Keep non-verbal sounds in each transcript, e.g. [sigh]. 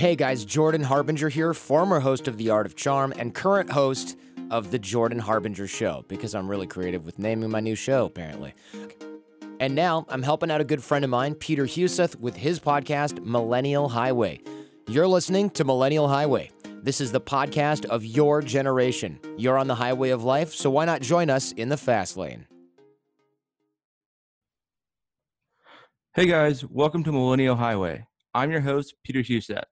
Hey guys, Jordan Harbinger here, former host of The Art of Charm and current host of The Jordan Harbinger Show, because I'm really creative with naming my new show, apparently. And now I'm helping out a good friend of mine, Peter Huseth, with his podcast, Millennial Highway. You're listening to Millennial Highway. This is the podcast of your generation. You're on the highway of life, so why not join us in the fast lane? Hey guys, welcome to Millennial Highway. I'm your host, Peter Huseth.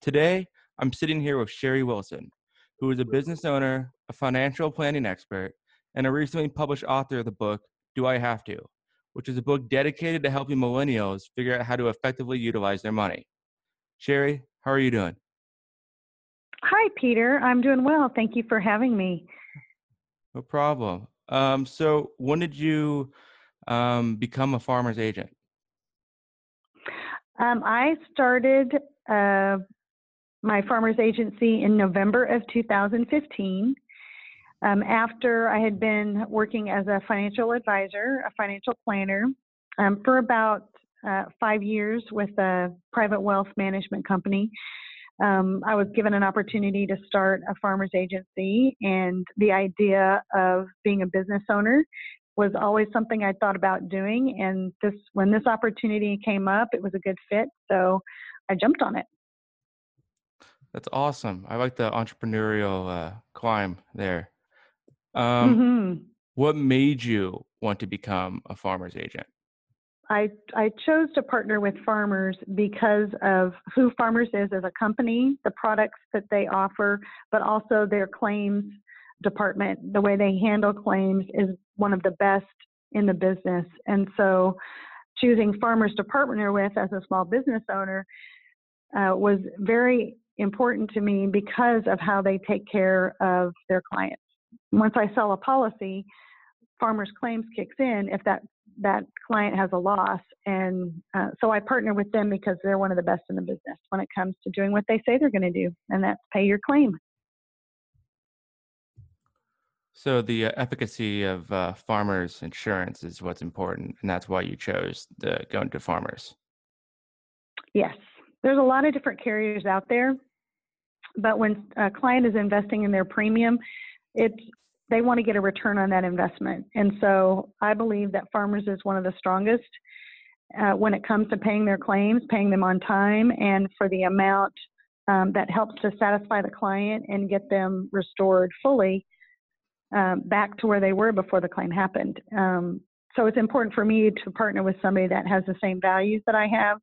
Today, I'm sitting here with Sherry Wilson, who is a business owner, a financial planning expert, and a recently published author of the book, Do I Have to? which is a book dedicated to helping millennials figure out how to effectively utilize their money. Sherry, how are you doing? Hi, Peter. I'm doing well. Thank you for having me. No problem. Um, so, when did you um, become a farmer's agent? Um, I started uh, my farmer's agency in November of 2015. Um, after I had been working as a financial advisor, a financial planner, um, for about uh, five years with a private wealth management company, um, I was given an opportunity to start a farmer's agency, and the idea of being a business owner was always something I thought about doing. And this, when this opportunity came up, it was a good fit, so I jumped on it. That's awesome. I like the entrepreneurial uh, climb there. Um, mm-hmm. What made you want to become a farmer's agent? I, I chose to partner with farmers because of who Farmers is as a company, the products that they offer, but also their claims department. The way they handle claims is one of the best in the business. And so choosing farmers to partner with as a small business owner uh, was very important to me because of how they take care of their clients. Once I sell a policy, farmers claims kicks in if that that client has a loss. And uh, so i partner with them because they're one of the best in the business when it comes to doing what they say they're going to do and that's pay your claim. So the uh, efficacy of uh, farmers insurance is what's important and that's why you chose to go into farmers? Yes. There's a lot of different carriers out there but when a client is investing in their premium, it's they want to get a return on that investment. And so I believe that Farmers is one of the strongest uh, when it comes to paying their claims, paying them on time, and for the amount um, that helps to satisfy the client and get them restored fully um, back to where they were before the claim happened. Um, so it's important for me to partner with somebody that has the same values that I have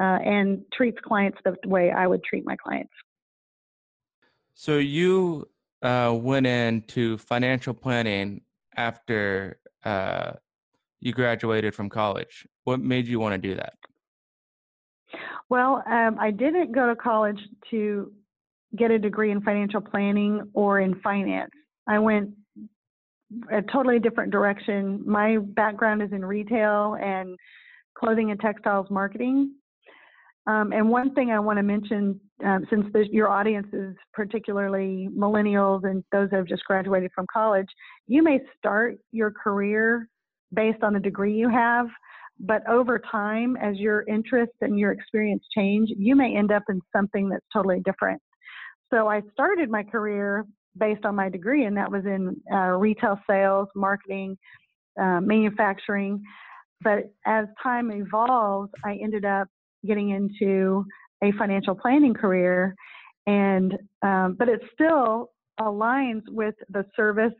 uh, and treats clients the way I would treat my clients. So you uh, went into financial planning after uh, you graduated from college. What made you want to do that? Well, um, I didn't go to college to get a degree in financial planning or in finance. I went a totally different direction. My background is in retail and clothing and textiles marketing. Um, and one thing I want to mention, um, since your audience is particularly millennials and those that have just graduated from college, you may start your career based on the degree you have, but over time, as your interests and your experience change, you may end up in something that's totally different. So I started my career based on my degree, and that was in uh, retail sales, marketing, uh, manufacturing. But as time evolved, I ended up getting into a financial planning career, and um, but it still aligns with the service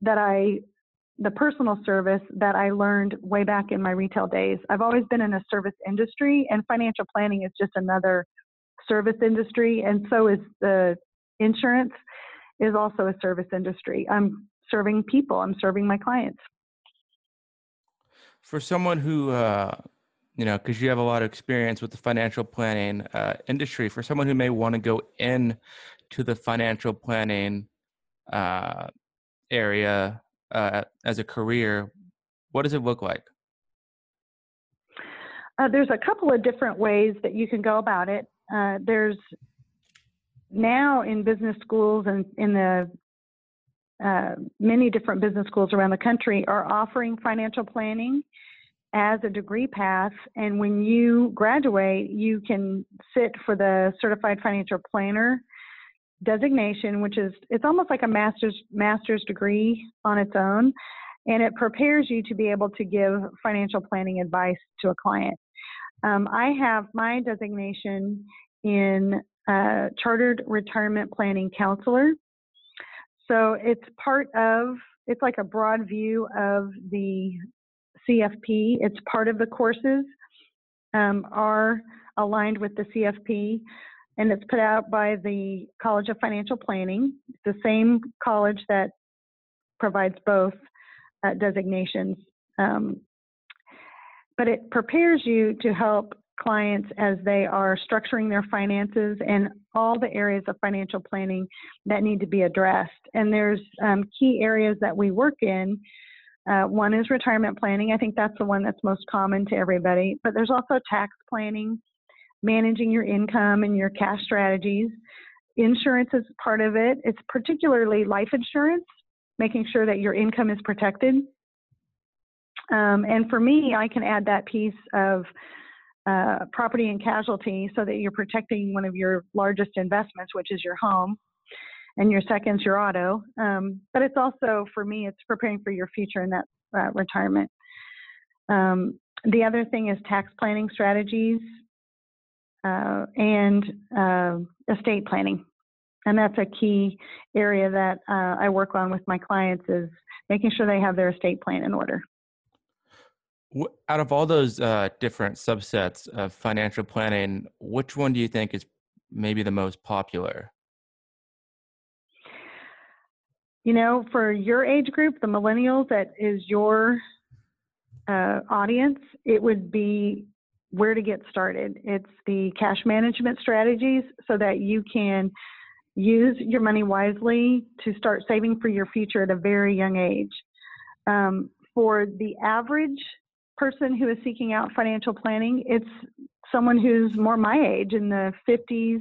that I, the personal service that I learned way back in my retail days. I've always been in a service industry, and financial planning is just another service industry, and so is the insurance is also a service industry. I'm serving people. I'm serving my clients. For someone who uh, you know, because you have a lot of experience with the financial planning uh, industry. For someone who may want to go in to the financial planning uh, area uh, as a career, what does it look like? Uh, there's a couple of different ways that you can go about it. Uh, there's now in business schools and in the uh, many different business schools around the country are offering financial planning as a degree path. And when you graduate, you can sit for the certified financial planner designation, which is it's almost like a master's master's degree on its own, and it prepares you to be able to give financial planning advice to a client. Um, I have my designation in uh, Chartered Retirement Planning Counselor. So it's part of, it's like a broad view of the CFP. It's part of the courses um, are aligned with the CFP, and it's put out by the College of Financial Planning, the same college that provides both uh, designations. Um, but it prepares you to help clients as they are structuring their finances and all the areas of financial planning that need to be addressed. And there's um, key areas that we work in. Uh, one is retirement planning. I think that's the one that's most common to everybody. But there's also tax planning, managing your income and your cash strategies. Insurance is part of it. It's particularly life insurance, making sure that your income is protected. Um, and for me, I can add that piece of uh, property and casualty so that you're protecting one of your largest investments, which is your home, and your second's your auto. Um, but it's also, for me, it's preparing for your future in that uh, retirement. Um, the other thing is tax planning strategies uh, and uh, estate planning. And that's a key area that uh, I work on with my clients is making sure they have their estate plan in order out of all those uh, different subsets of financial planning, which one do you think is maybe the most popular? You know, for your age group, the millennials, that is your uh, audience, it would be where to get started. It's the cash management strategies so that you can use your money wisely to start saving for your future at a very young age. Um, for the average person who is seeking out financial planning, it's someone who's more my age in the 50s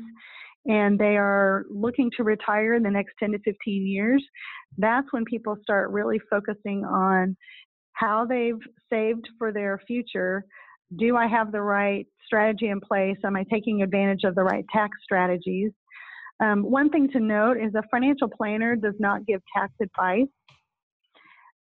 and they are looking to retire in the next 10 to 15 years. That's when people start really focusing on how they've saved for their future. Do I have the right strategy in place? Am I taking advantage of the right tax strategies? Um, one thing to note is a financial planner does not give tax advice.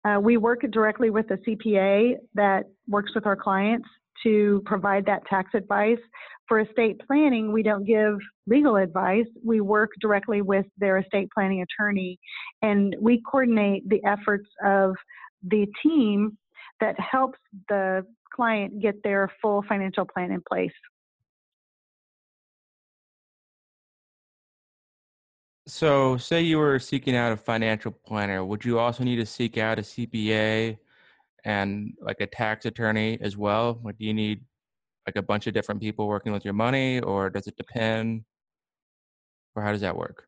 Uh, we work directly with the CPA that works with our clients to provide that tax advice. For estate planning, we don't give legal advice. We work directly with their estate planning attorney and we coordinate the efforts of the team that helps the client get their full financial plan in place. So, say you were seeking out a financial planner, would you also need to seek out a CPA and like a tax attorney as well? Like, do you need like a bunch of different people working with your money, or does it depend? Or how does that work?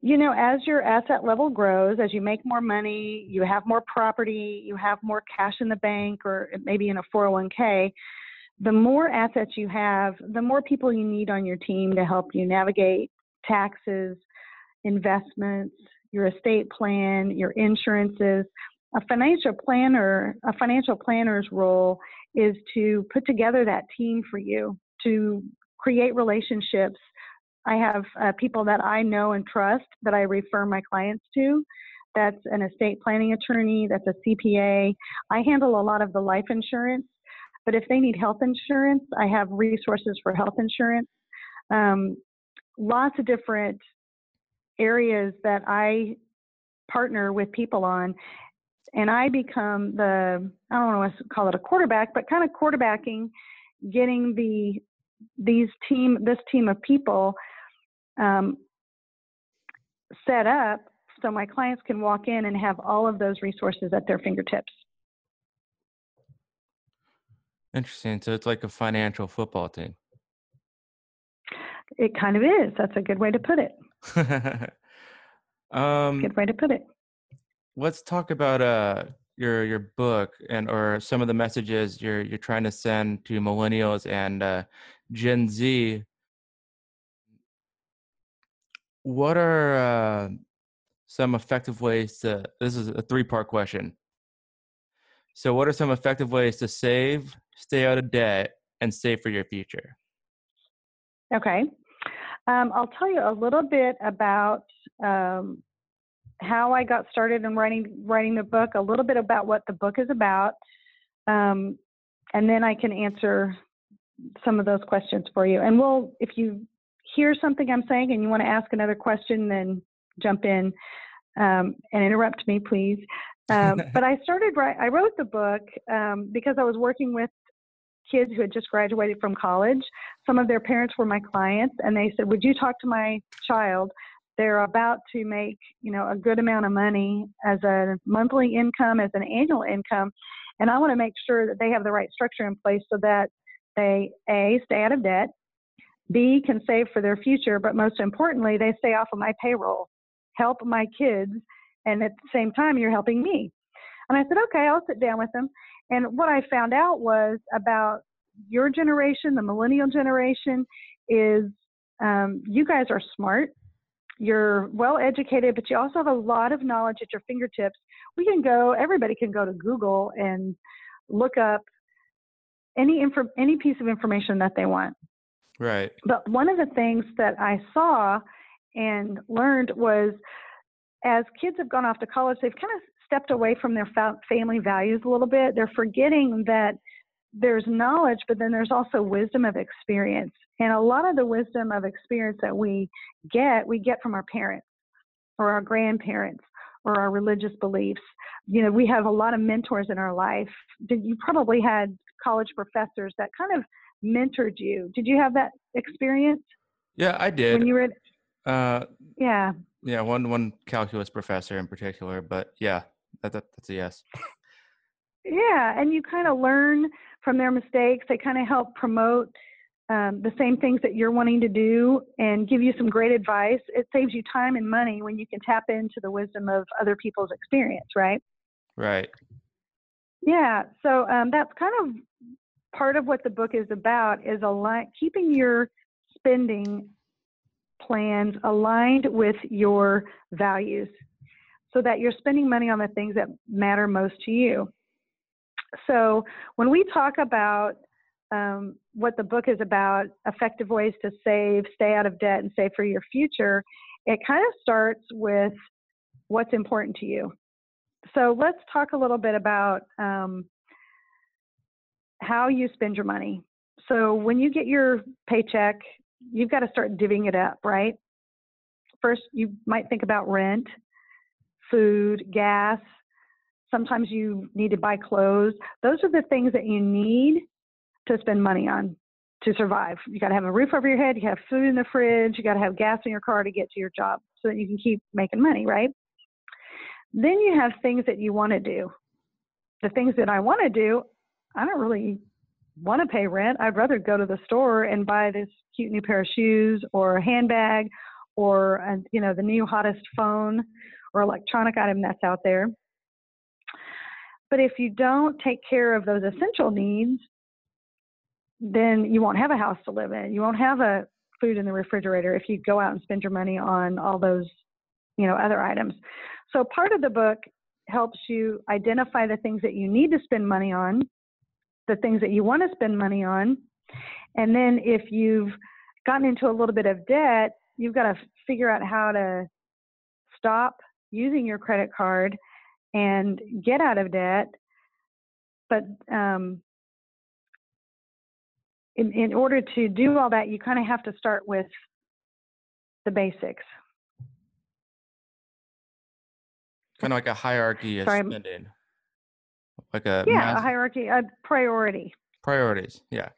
You know, as your asset level grows, as you make more money, you have more property, you have more cash in the bank, or maybe in a 401k, the more assets you have, the more people you need on your team to help you navigate taxes, investments, your estate plan, your insurances. A financial planner, a financial planner's role is to put together that team for you, to create relationships. I have uh, people that I know and trust that I refer my clients to. That's an estate planning attorney, that's a CPA. I handle a lot of the life insurance, but if they need health insurance, I have resources for health insurance. Um, lots of different areas that I partner with people on. And I become the, I don't want to call it a quarterback, but kind of quarterbacking, getting the, these team, this team of people um, set up so my clients can walk in and have all of those resources at their fingertips. Interesting. So it's like a financial football team. It kind of is. That's a good way to put it. [laughs] um, good way to put it. Let's talk about uh your your book and or some of the messages you're you're trying to send to millennials and uh, Gen Z. What are uh, some effective ways to? This is a three part question. So, what are some effective ways to save, stay out of debt, and save for your future? Okay. Um, I'll tell you a little bit about um, how I got started in writing writing the book, a little bit about what the book is about, um, and then I can answer some of those questions for you. And we'll, if you hear something I'm saying and you want to ask another question, then jump in um, and interrupt me, please. Um, [laughs] but I started right. I wrote the book um, because I was working with kids who had just graduated from college. Some of their parents were my clients, and they said, "Would you talk to my child? They're about to make, you know, a good amount of money as a monthly income, as an annual income, and I want to make sure that they have the right structure in place so that they a stay out of debt, b can save for their future, but most importantly, they stay off of my payroll, help my kids, and at the same time, you're helping me." And I said, "Okay, I'll sit down with them." And what I found out was about your generation, the millennial generation, is um, you guys are smart. You're well educated, but you also have a lot of knowledge at your fingertips. We can go, everybody can go to Google and look up any info, any piece of information that they want. Right. But one of the things that I saw and learned was as kids have gone off to college, they've kind of stepped away from their fa- family values a little bit. They're forgetting that there's knowledge, but then there's also wisdom of experience. And a lot of the wisdom of experience that we get, we get from our parents or our grandparents or our religious beliefs. You know, we have a lot of mentors in our life. You probably had college professors that kind of mentored you. Did you have that experience? Yeah, I did. When you were, uh, yeah, yeah, one one calculus professor in particular, but yeah, that, that that's a yes. Yeah, and you kind of learn from their mistakes. They kind of help promote um, the same things that you're wanting to do and give you some great advice. It saves you time and money when you can tap into the wisdom of other people's experience, right? Right. Yeah, so um, that's kind of part of what the book is about is align, keeping your spending plans aligned with your values so that you're spending money on the things that matter most to you. So when we talk about um, what the book is about, effective ways to save, stay out of debt, and save for your future, it kind of starts with what's important to you. So let's talk a little bit about um, how you spend your money. So when you get your paycheck, you've got to start divvying it up, right? First, you might think about rent, food, gas. Sometimes you need to buy clothes. Those are the things that you need to spend money on to survive. You got to have a roof over your head, you have food in the fridge, you got to have gas in your car to get to your job so that you can keep making money, right? Then you have things that you want to do. The things that I want to do, I don't really want to pay rent. I'd rather go to the store and buy this cute new pair of shoes or a handbag or a, you know the new hottest phone or electronic item that's out there. But if you don't take care of those essential needs, then you won't have a house to live in. You won't have a food in the refrigerator if you go out and spend your money on all those, you know, other items. So part of the book helps you identify the things that you need to spend money on, the things that you want to spend money on, and then if you've gotten into a little bit of debt, you've got to figure out how to stop using your credit card and get out of debt. But um, in, in order to do all that, you kind of have to start with the basics. Kind of like a hierarchy of Sorry. spending, like a Yeah, mass- a hierarchy, a priority. priorities. Yeah.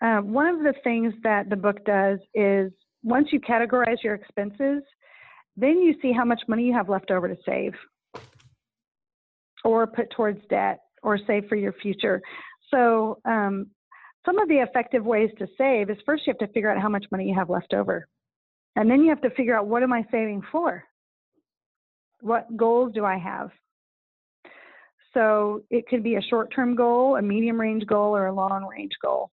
Uh, one of the things that the book does is once you categorize your expenses, then you see how much money you have left over to save or put towards debt or save for your future. So, um, some of the effective ways to save is first you have to figure out how much money you have left over. And then you have to figure out what am I saving for? What goals do I have? So, it could be a short term goal, a medium range goal, or a long range goal.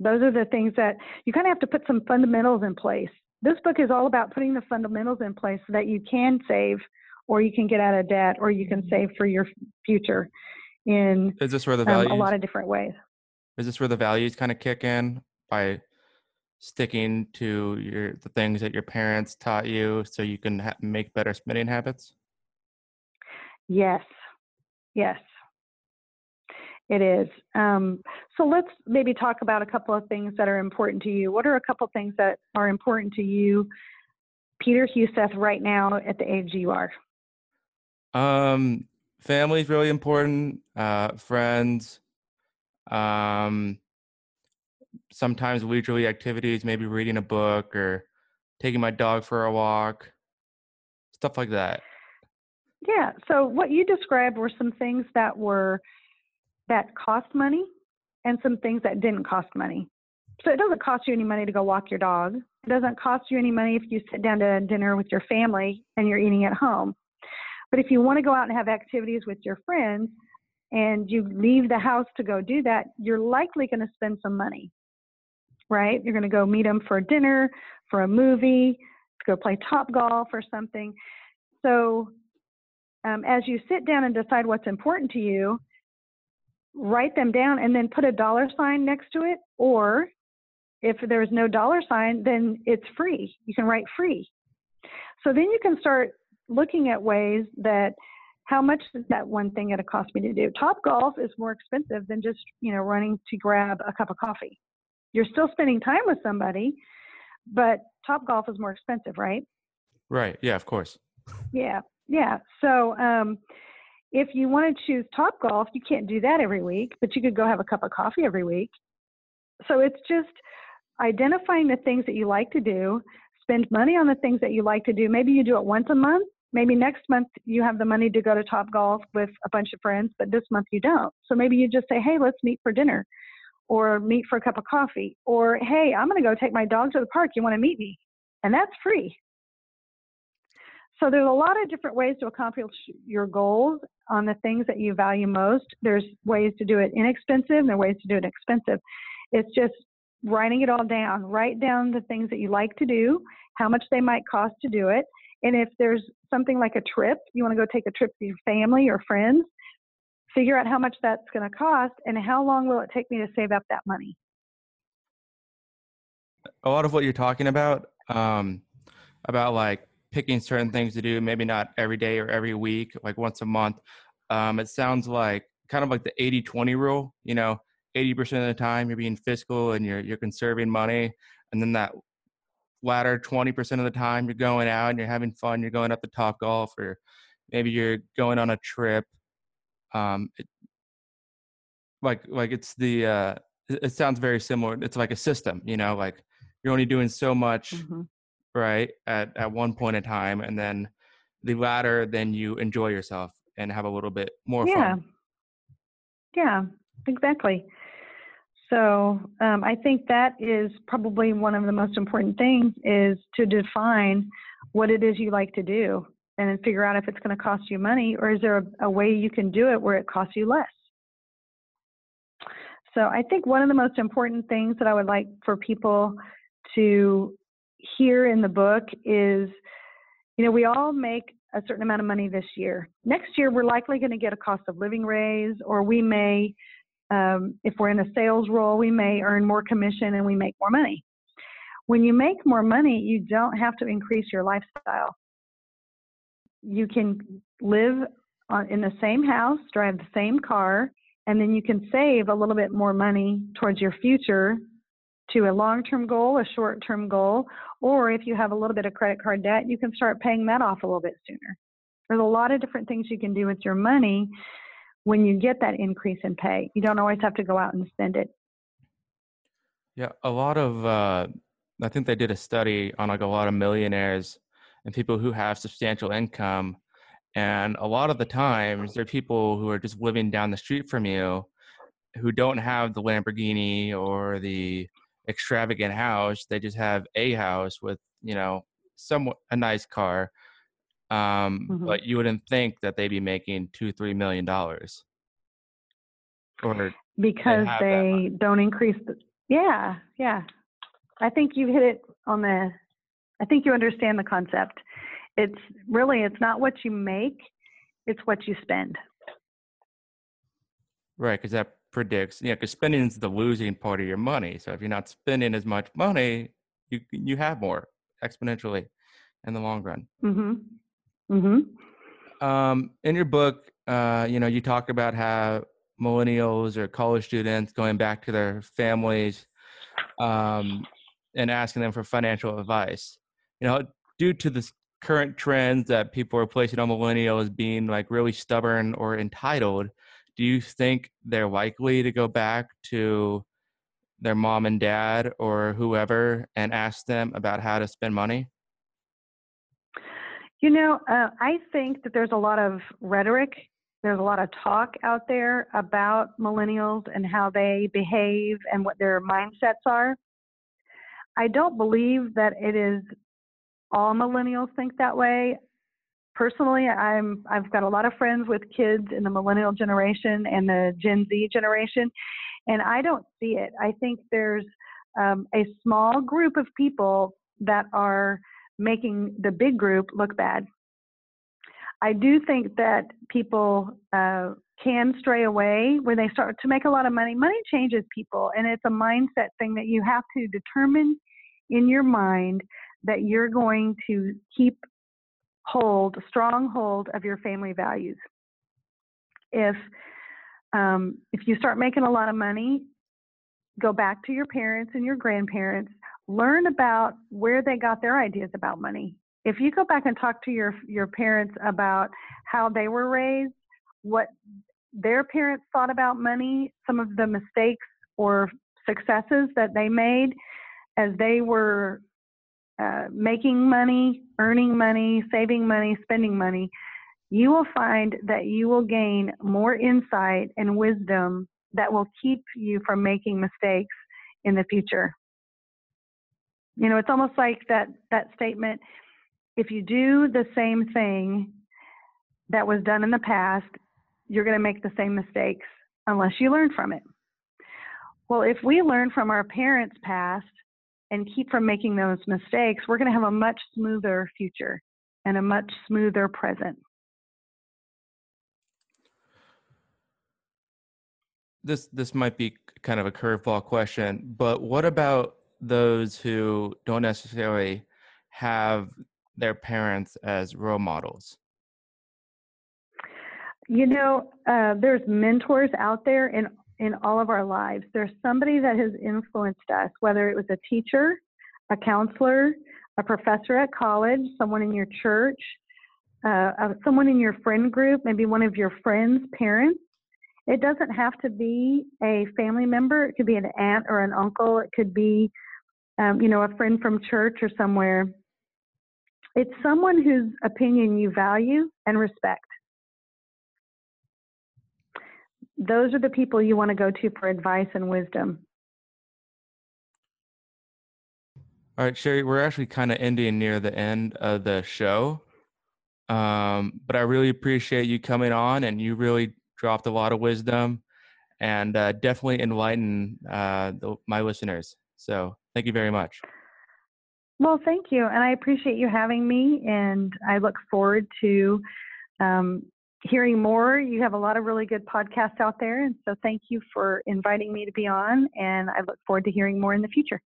Those are the things that you kind of have to put some fundamentals in place. This book is all about putting the fundamentals in place so that you can save or you can get out of debt, or you can save for your future in Is this where the um, values? a lot of different ways. is this where the values kind of kick in by sticking to your the things that your parents taught you, so you can ha- make better spending habits? Yes, yes, it is. Um, so let's maybe talk about a couple of things that are important to you. What are a couple of things that are important to you, Peter Huseth, right now at the age you are? Um, family is really important. Uh, friends. Um, sometimes leisurely activities, maybe reading a book or taking my dog for a walk, stuff like that. Yeah. So what you described were some things that were that cost money and some things that didn't cost money. So it doesn't cost you any money to go walk your dog. It doesn't cost you any money if you sit down to dinner with your family and you're eating at home. But if you want to go out and have activities with your friends and you leave the house to go do that, you're likely going to spend some money. Right? You're going to go meet them for dinner, for a movie, to go play top golf or something. So um, as you sit down and decide what's important to you, write them down and then put a dollar sign next to it. Or if there's no dollar sign, then it's free. You can write free. So then you can start looking at ways that how much is that one thing going to cost me to do? Top golf is more expensive than just you know running to grab a cup of coffee. You're still spending time with somebody, but top golf is more expensive, right? Right. Yeah. Of course. Yeah, yeah. So um, if you want to choose Top Golf, you can't do that every week, but you could go have a cup of coffee every week. So it's just identifying the things that you like to do, spend money on the things that you like to do. Maybe you do it once a month. Maybe next month you have the money to go to Top Golf with a bunch of friends, but this month you don't. So maybe you just say, hey, let's meet for dinner or meet for a cup of coffee or hey, I'm going to go take my dog to the park. You want to meet me? And that's free. So there's a lot of different ways to accomplish your goals on the things that you value most. There's ways to do it inexpensive and there are ways to do it expensive. It's just writing it all down. Write down the things that you like to do, how much they might cost to do it. And if there's something like a trip, you want to go take a trip with your family or friends, figure out how much that's going to cost and how long will it take me to save up that money. A lot of what you're talking about, um, about like picking certain things to do, maybe not every day or every week, like once a month. Um, it sounds like kind of like the 80 20 rule, you know, 80% of the time you're being fiscal and you're, you're conserving money. And then that latter 20% of the time you're going out and you're having fun, you're going up to top golf or maybe you're going on a trip. Um, it, like, like it's the, uh, it, sounds very similar. It's like a system, you know, like you're only doing so much Mm-hmm. right at at one point in time and then the latter then you enjoy yourself and have a little bit more fun. yeah. fun Yeah, exactly. So um, I think that is probably one of the most important things is to define what it is you like to do and then figure out if it's going to cost you money or is there a, a way you can do it where it costs you less. So I think one of the most important things that I would like for people to hear in the book is, you know, we all make a certain amount of money this year. Next year, we're likely going to get a cost of living raise, or we may, um, if we're in a sales role, we may earn more commission and we make more money. When you make more money, you don't have to increase your lifestyle. You can live on, in the same house, drive the same car, and then you can save a little bit more money towards your future to a long term goal, a short term goal, or if you have a little bit of credit card debt, you can start paying that off a little bit sooner. There's a lot of different things you can do with your money when you get that increase in pay. You don't always have to go out and spend it. yeah a lot of uh i think they did a study on like a lot of millionaires and people who have substantial income and a lot of the times there are people who are just living down the street from you who don't have the lamborghini or the extravagant house they just have a house with you know somewhat a nice car um Mhm. but you wouldn't think that they'd be making two three million dollars or because that they don't increase the yeah yeah i think you hit it on the i think you understand the concept it's really it's not what you make, it's what you spend. Right, because that predicts, yeah, because spending is the losing part of your money. So if you're not spending as much money, you you have more exponentially in the long run. Mm-hmm. Mm-hmm. Um, in your book, uh, you know, you talk about how millennials or college students going back to their families um, and asking them for financial advice. You know, due to the current trends that people are placing on millennials being like really stubborn or entitled, do you think they're likely to go back to their mom and dad or whoever and ask them about how to spend money? You know, uh, I think that there's a lot of rhetoric, there's a lot of talk out there about millennials and how they behave and what their mindsets are. I don't believe that it is all millennials think that way. Personally, I'm I've got a lot of friends with kids in the millennial generation and the Gen Z generation, and I don't see it. I think there's um, a small group of people that are making the big group look bad. I do think that people uh, can stray away when they start to make a lot of money. Money changes people, and it's a mindset thing that you have to determine in your mind that you're going to keep hold, strong hold of your family values. If um, if you start making a lot of money, go back to your parents and your grandparents. Learn about where they got their ideas about money. If you go back and talk to your your parents about how they were raised, what their parents thought about money, some of the mistakes or successes that they made as they were uh, making money, earning money, saving money, spending money, you will find that you will gain more insight and wisdom that will keep you from making mistakes in the future. You know, it's almost like that, that statement if you do the same thing that was done in the past, you're going to make the same mistakes unless you learn from it. Well, if we learn from our parents' past and keep from making those mistakes, we're going to have a much smoother future and a much smoother present. This this might be kind of a curveball question, but what about those who don't necessarily have their parents as role models? You know, uh, there's mentors out there in in all of our lives. There's somebody that has influenced us, whether it was a teacher, a counselor, a professor at college, someone in your church, uh, uh, someone in your friend group, maybe one of your friends' parents. It doesn't have to be a family member. It could be an aunt or an uncle. It could be, um, you know, a friend from church or somewhere. It's someone whose opinion you value and respect. those are the people you want to go to for advice and wisdom. All right, Sherry, we're actually kind of ending near the end of the show. Um, but I really appreciate you coming on and you really dropped a lot of wisdom and uh, definitely enlighten uh, the, my listeners. So thank you very much. Well, thank you. And I appreciate you having me. And I look forward to um, hearing more. You have a lot of really good podcasts out there. And so thank you for inviting me to be on. And I look forward to hearing more in the future.